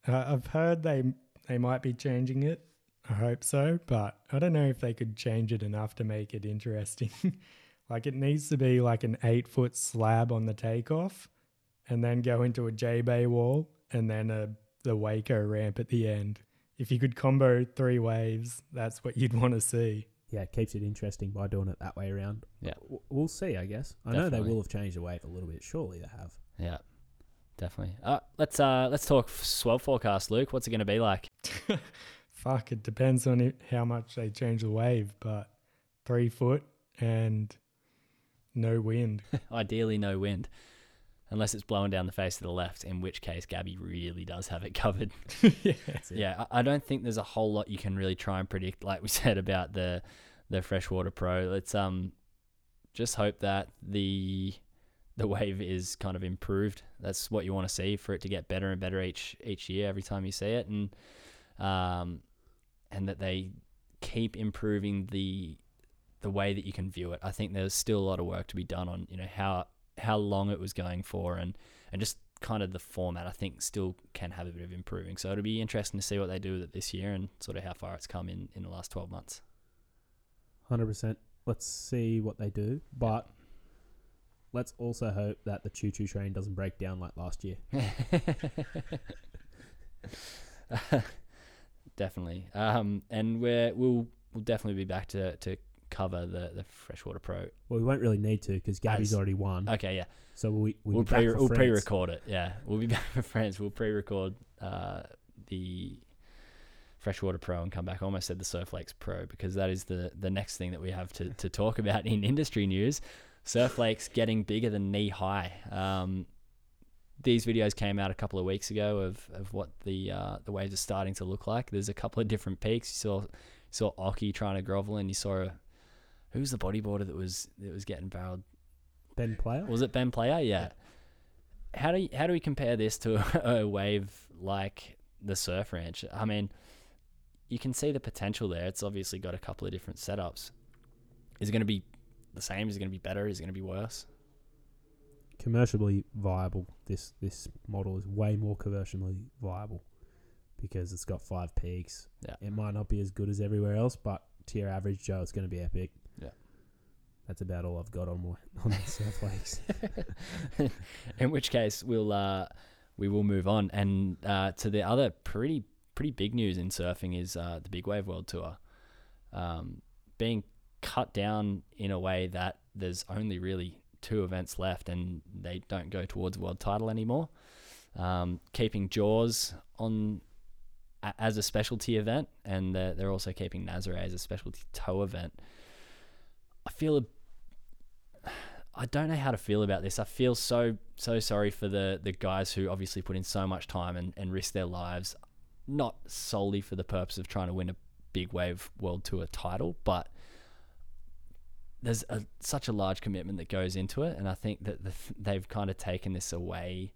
Uh, I've heard they they might be changing it. I hope so, but I don't know if they could change it enough to make it interesting. like it needs to be like an eight foot slab on the takeoff, and then go into a J Bay wall, and then a the Waco ramp at the end. If you could combo three waves, that's what you'd want to see. Yeah, it keeps it interesting by doing it that way around. Yeah. We'll see. I guess I know they will have changed the wave a little bit. Surely they have. Yeah, definitely. Uh, let's uh let's talk swell forecast, Luke. What's it going to be like? Fuck, it depends on it, how much they change the wave, but three foot and no wind. Ideally, no wind, unless it's blowing down the face of the left, in which case Gabby really does have it covered. yeah. Yeah, I I don't think there's a whole lot you can really try and predict, like we said about the the freshwater pro. Let's um just hope that the the wave is kind of improved. That's what you want to see for it to get better and better each each year every time you see it, and um and that they keep improving the the way that you can view it. I think there's still a lot of work to be done on you know how how long it was going for and and just kind of the format I think still can have a bit of improving. So it'll be interesting to see what they do with it this year and sort of how far it's come in in the last 12 months. Hundred percent. Let's see what they do, but let's also hope that the choo choo train doesn't break down like last year. definitely. Um, and we're we'll we'll definitely be back to, to cover the, the freshwater pro. Well, we won't really need to because Gabby's As- already won. Okay, yeah. So we'll, we'll, We'll pre we'll pre record it. Yeah, we'll be back for France. We'll pre-record uh, the freshwater pro and come back. I almost said the Surf Lakes Pro because that is the the next thing that we have to to talk about in industry news. Surf Lakes getting bigger than knee high. Um, these videos came out a couple of weeks ago of, of what the uh, the waves are starting to look like. There's a couple of different peaks. You saw saw Occy trying to grovel, and you saw a, who was the bodyboarder that was that was getting barreled Ben Player. was it Ben Player? Yeah. How do you, how do we compare this to a, a wave like the Surf Ranch? I mean, you can see the potential there. It's obviously got a couple of different setups. Is it going to be the same? Is it going to be better? Is it going to be worse? Commercially viable. This this model is way more commercially viable because it's got five peaks. Yeah. It might not be as good as everywhere else, but to your average Joe, it's going to be epic. Yeah. That's about all I've got on my on the surf lakes. In which case, we'll uh, we will move on and uh, to the other pretty pretty big news in surfing is uh, the Big Wave World Tour um, being cut down in a way that there's only really two events left and they don't go towards world title anymore. Um, keeping Jaws on a- as a specialty event, and they're, they're also keeping Nazare as a specialty tow event. I feel a I don't know how to feel about this. I feel so so sorry for the the guys who obviously put in so much time and, and risk their lives, not solely for the purpose of trying to win a big wave world tour title, but there's a, such a large commitment that goes into it, and I think that the, they've kind of taken this away.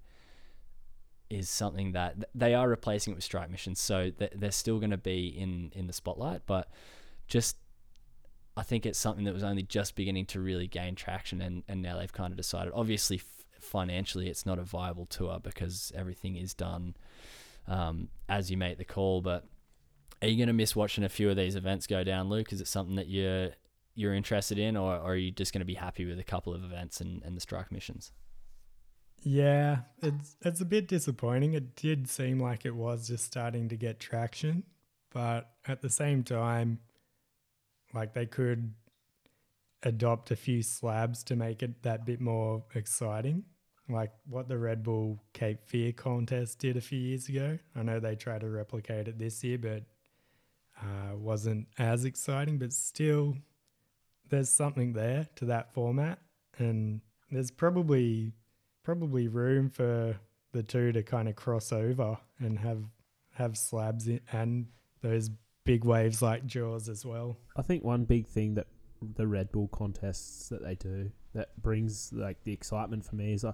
Is something that they are replacing it with strike missions, so they're still going to be in in the spotlight, but just I think it's something that was only just beginning to really gain traction, and, and now they've kind of decided. Obviously, f- financially, it's not a viable tour because everything is done um, as you make the call. But are you going to miss watching a few of these events go down, Luke? Is it something that you're you're interested in, or, or are you just going to be happy with a couple of events and, and the strike missions? Yeah, it's it's a bit disappointing. It did seem like it was just starting to get traction, but at the same time, like they could adopt a few slabs to make it that bit more exciting. Like what the Red Bull Cape Fear contest did a few years ago. I know they tried to replicate it this year, but uh, wasn't as exciting, but still, there's something there to that format, and there's probably probably room for the two to kind of cross over and have have slabs in, and those big waves like Jaws as well. I think one big thing that the Red Bull contests that they do that brings like the excitement for me is I,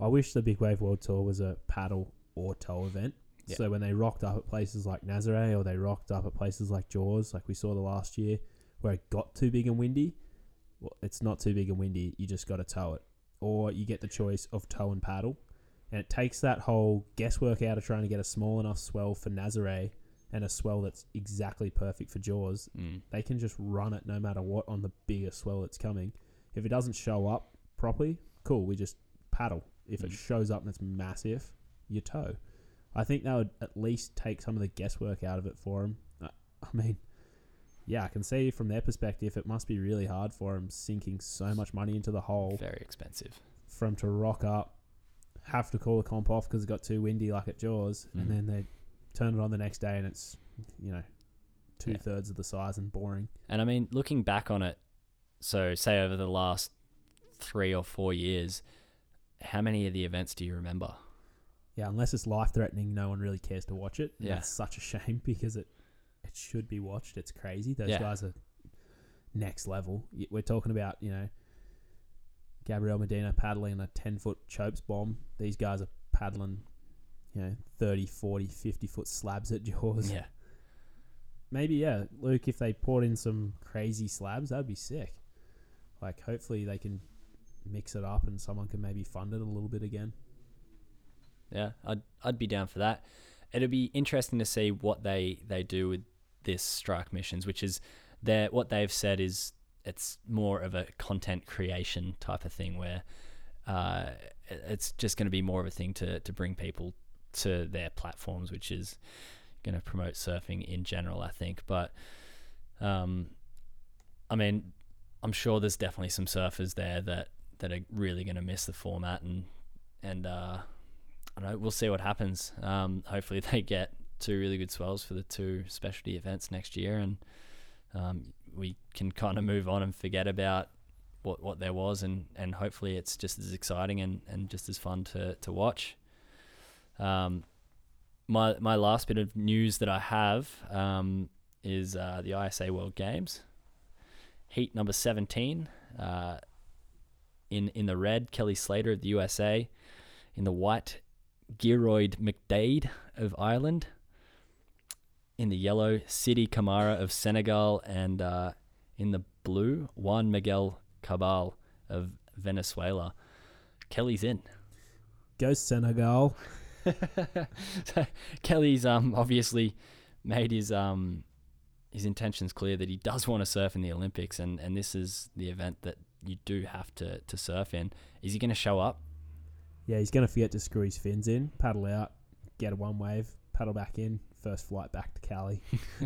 I wish the Big Wave World Tour was a paddle or tow event. Yeah. So when they rocked up at places like Nazare or they rocked up at places like Jaws, like we saw the last year, where it got too big and windy, well, it's not too big and windy. You just got to tow it, or you get the choice of tow and paddle, and it takes that whole guesswork out of trying to get a small enough swell for Nazare and a swell that's exactly perfect for Jaws Mm. they can just run it no matter what on the bigger swell that's coming. If it doesn't show up properly, cool, we just paddle. If it Mm. shows up and it's massive, you tow. I think that would at least take some of the guesswork out of it for them. I I mean, yeah, I can see from their perspective, it must be really hard for them sinking so much money into the hole Very expensive. for 'em to rock up, have to call the comp off because it got too windy like at Jaws, Mhm. and then they turn it on the next day and it's, you know, two Yeah. thirds of the size and boring. And I mean, looking back on it, so say over the last three or four years, how many of the events do you remember? Yeah, unless it's life threatening, no one really cares to watch it. Yeah. That's such a shame because it it should be watched. It's crazy. Those Yeah. guys are next level. Y- We're talking about, you know, Gabriel Medina paddling a 10 foot chopes bomb. These guys are paddling, you know, 30, 40, 50 foot slabs at jaws. Yeah. Maybe, yeah, Luke, if they poured in some crazy slabs, that'd be sick. Like, hopefully they can mix it up and someone can maybe fund it a little bit again. Yeah, I'd I'd be down for that. It'd be interesting to see what they they do with this strike missions, which is their what they've said is it's more of a content creation type of thing where uh, it's just going to be more of a thing to to bring people to their platforms, which is going to promote surfing in general, I think. But um, I mean, I'm sure there's definitely some surfers there that that are really going to miss the format and and uh, I don't know. We'll see what happens. Um, hopefully, they get two really good swells for the two specialty events next year, and um, we can kind of move on and forget about what what there was, and, and hopefully, it's just as exciting and, and just as fun to to watch. Um, my my last bit of news that I have um, is uh, the ISA World Games, heat number seventeen. Uh, in in the red, Kelly Slater of the USA. In the white, Gearoid McDaid of Ireland. In the yellow, Sidi Kamara of Senegal. And uh, in the blue, Juan Miguel Cabal of Venezuela. Kelly's in. Go Senegal. so Kelly's um obviously made his um his intentions clear that he does want to surf in the Olympics and, and this is the event that you do have to, to surf in. Is he gonna show up? Yeah, he's going to forget to screw his fins in, paddle out, get a one wave, paddle back in, first flight back to Cali.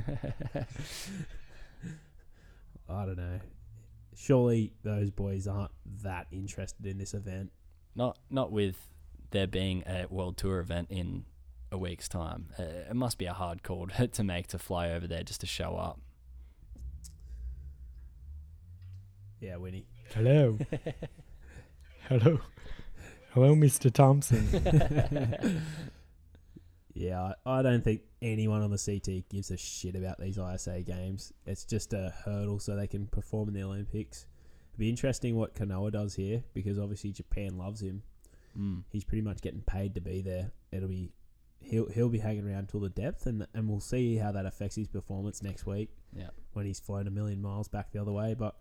I don't know. Surely those boys aren't that interested in this event. Not not with there being a world tour event in a week's time. Uh, it must be a hard call to, to make to fly over there just to show up. Yeah, Winnie. Hello. Hello. Hello, Mr. Thompson. Yeah, I, I don't think anyone on the CT gives a shit about these ISA games. It's just a hurdle so they can perform in the Olympics. It'd be interesting what Kanoa does here because obviously Japan loves him. Mm. He's pretty much getting paid to be there. It'll be he'll he'll be hanging around till the depth and and we'll see how that affects his performance next week Yeah. when he's flown a million miles back the other way. But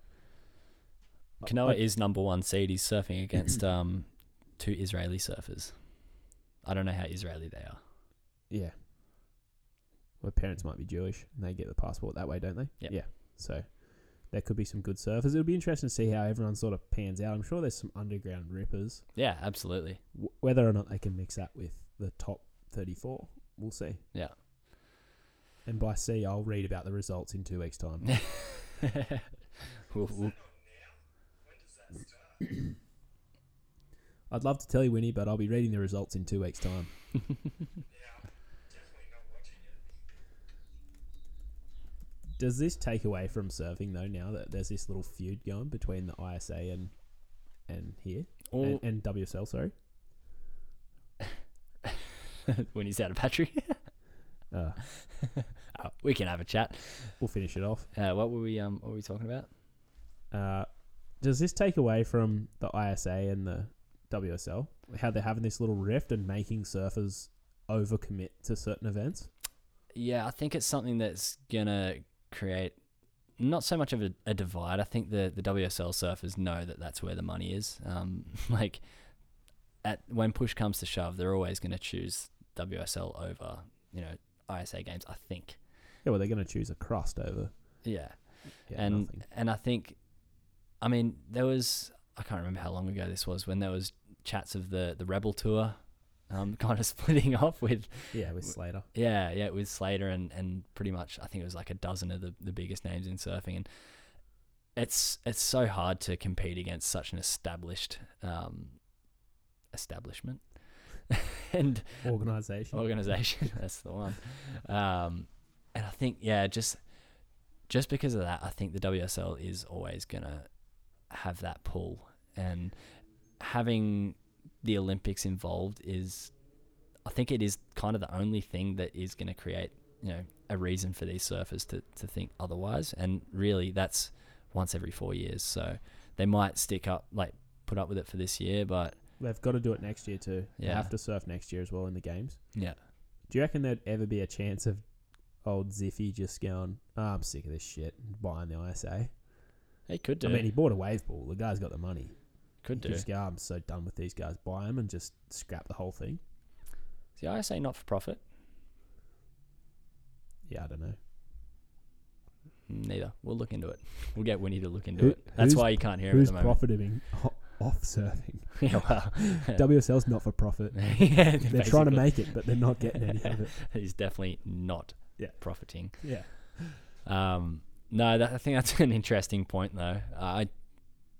Kanoa I- is number one seed. He's surfing against um two Israeli surfers. I don't know how Israeli they are. Yeah. My parents might be Jewish and they get the passport that way, don't they? Yep. Yeah. So there could be some good surfers. It'll be interesting to see how everyone sort of pans out. I'm sure there's some underground rippers. Yeah, absolutely. W- whether or not they can mix that with the top 34, we'll see. Yeah. And by see, I'll read about the results in two weeks' time. We'll- we'll- I'd love to tell you, Winnie, but I'll be reading the results in two weeks' time. Does this take away from surfing though? Now that there's this little feud going between the ISA and and here Or and, and WSL, sorry. when he's out of battery. Uh, Oh, we can have a chat. we'll finish it off. Uh, what were we um what were we talking about? Uh, does this take away from the ISA and the WSL? How they're having this little rift and making surfers overcommit to certain events? Yeah, I think it's something that's gonna create not so much of a, a divide. I think the the WSL surfers know that that's where the money is. Um, like at when push comes to shove, they're always gonna choose WSL over you know ISA games. I think. Yeah, well, they're going to choose a crust over. Yeah. Yeah, and nothing. and I think, I mean, there was I can't remember how long ago this was when there was chats of the the Rebel Tour, um, kind of splitting off with yeah, with Slater. yeah yeah with Slater and and pretty much I think it was like a dozen of the the biggest names in surfing and it's it's so hard to compete against such an established um, establishment and Organization. organization. That's the one. Um, and I think yeah, just just because of that, I think the WSL is always gonna have that pull, and having the Olympics involved is, I think it is kind of the only thing that is going to create you know a reason for these surfers to to think otherwise, and really that's once every four years. So they might stick up like put up with it for this year, but They've got to do it next year too. They Yeah. have to surf next year as well in the games. yeah. Do you reckon there'd ever be a chance of old Ziffy just going, oh, I'm sick of this shit, buying the ISA? He could do. I mean, he bought a wave pool. The guy's got the money. Could do. just go, I'm so done with these guys. Buy them and just scrap the whole thing. Is the ISA not for profit? Yeah, I don't know. Neither. We'll look into it. We'll get Winnie to look into Who- it. That's why you can't hear him at Who's the moment. profiting o- off surfing? yeah, well, WSL's not for profit. yeah, They're trying to make it, but they're not getting any of it. He's definitely not Yeah. profiting. Yeah. Um, no, that, I think that's an interesting point, though. I,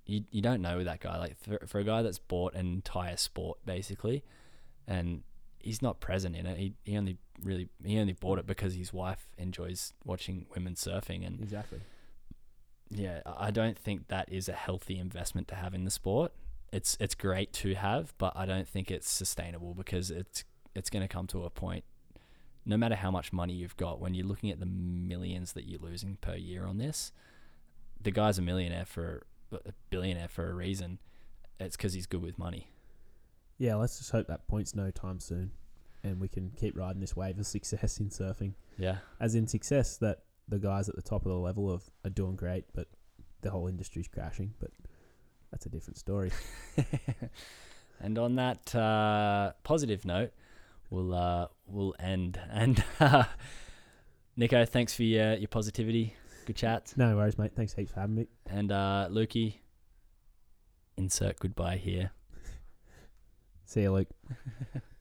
you, you don't know with that guy. Like for, for a guy that's bought an entire sport basically, and he's not present in it. He, he only really he only bought it because his wife enjoys watching women surfing, and Exactly. yeah, I I don't think that is a healthy investment to have in the sport. It's it's great to have, but I don't think it's sustainable because it's it's going to come to a point. No matter how much money you've got, when you're looking at the millions that you're losing per year on this, the guy's a millionaire for a billionaire for a reason. It's because he's good with money. Yeah, let's just hope that point's no time soon, and we can keep riding this wave of success in surfing. Yeah, As in success that the guys at the top of the level of are doing great, but the whole industry's crashing. But that's a different story. and on that uh, positive note, we'll uh, we'll end. And uh, Nico, thanks for your your positivity. Good chat. No worries, mate. Thanks heaps for having me. And uh, Lukey, insert goodbye here. See you, Luke.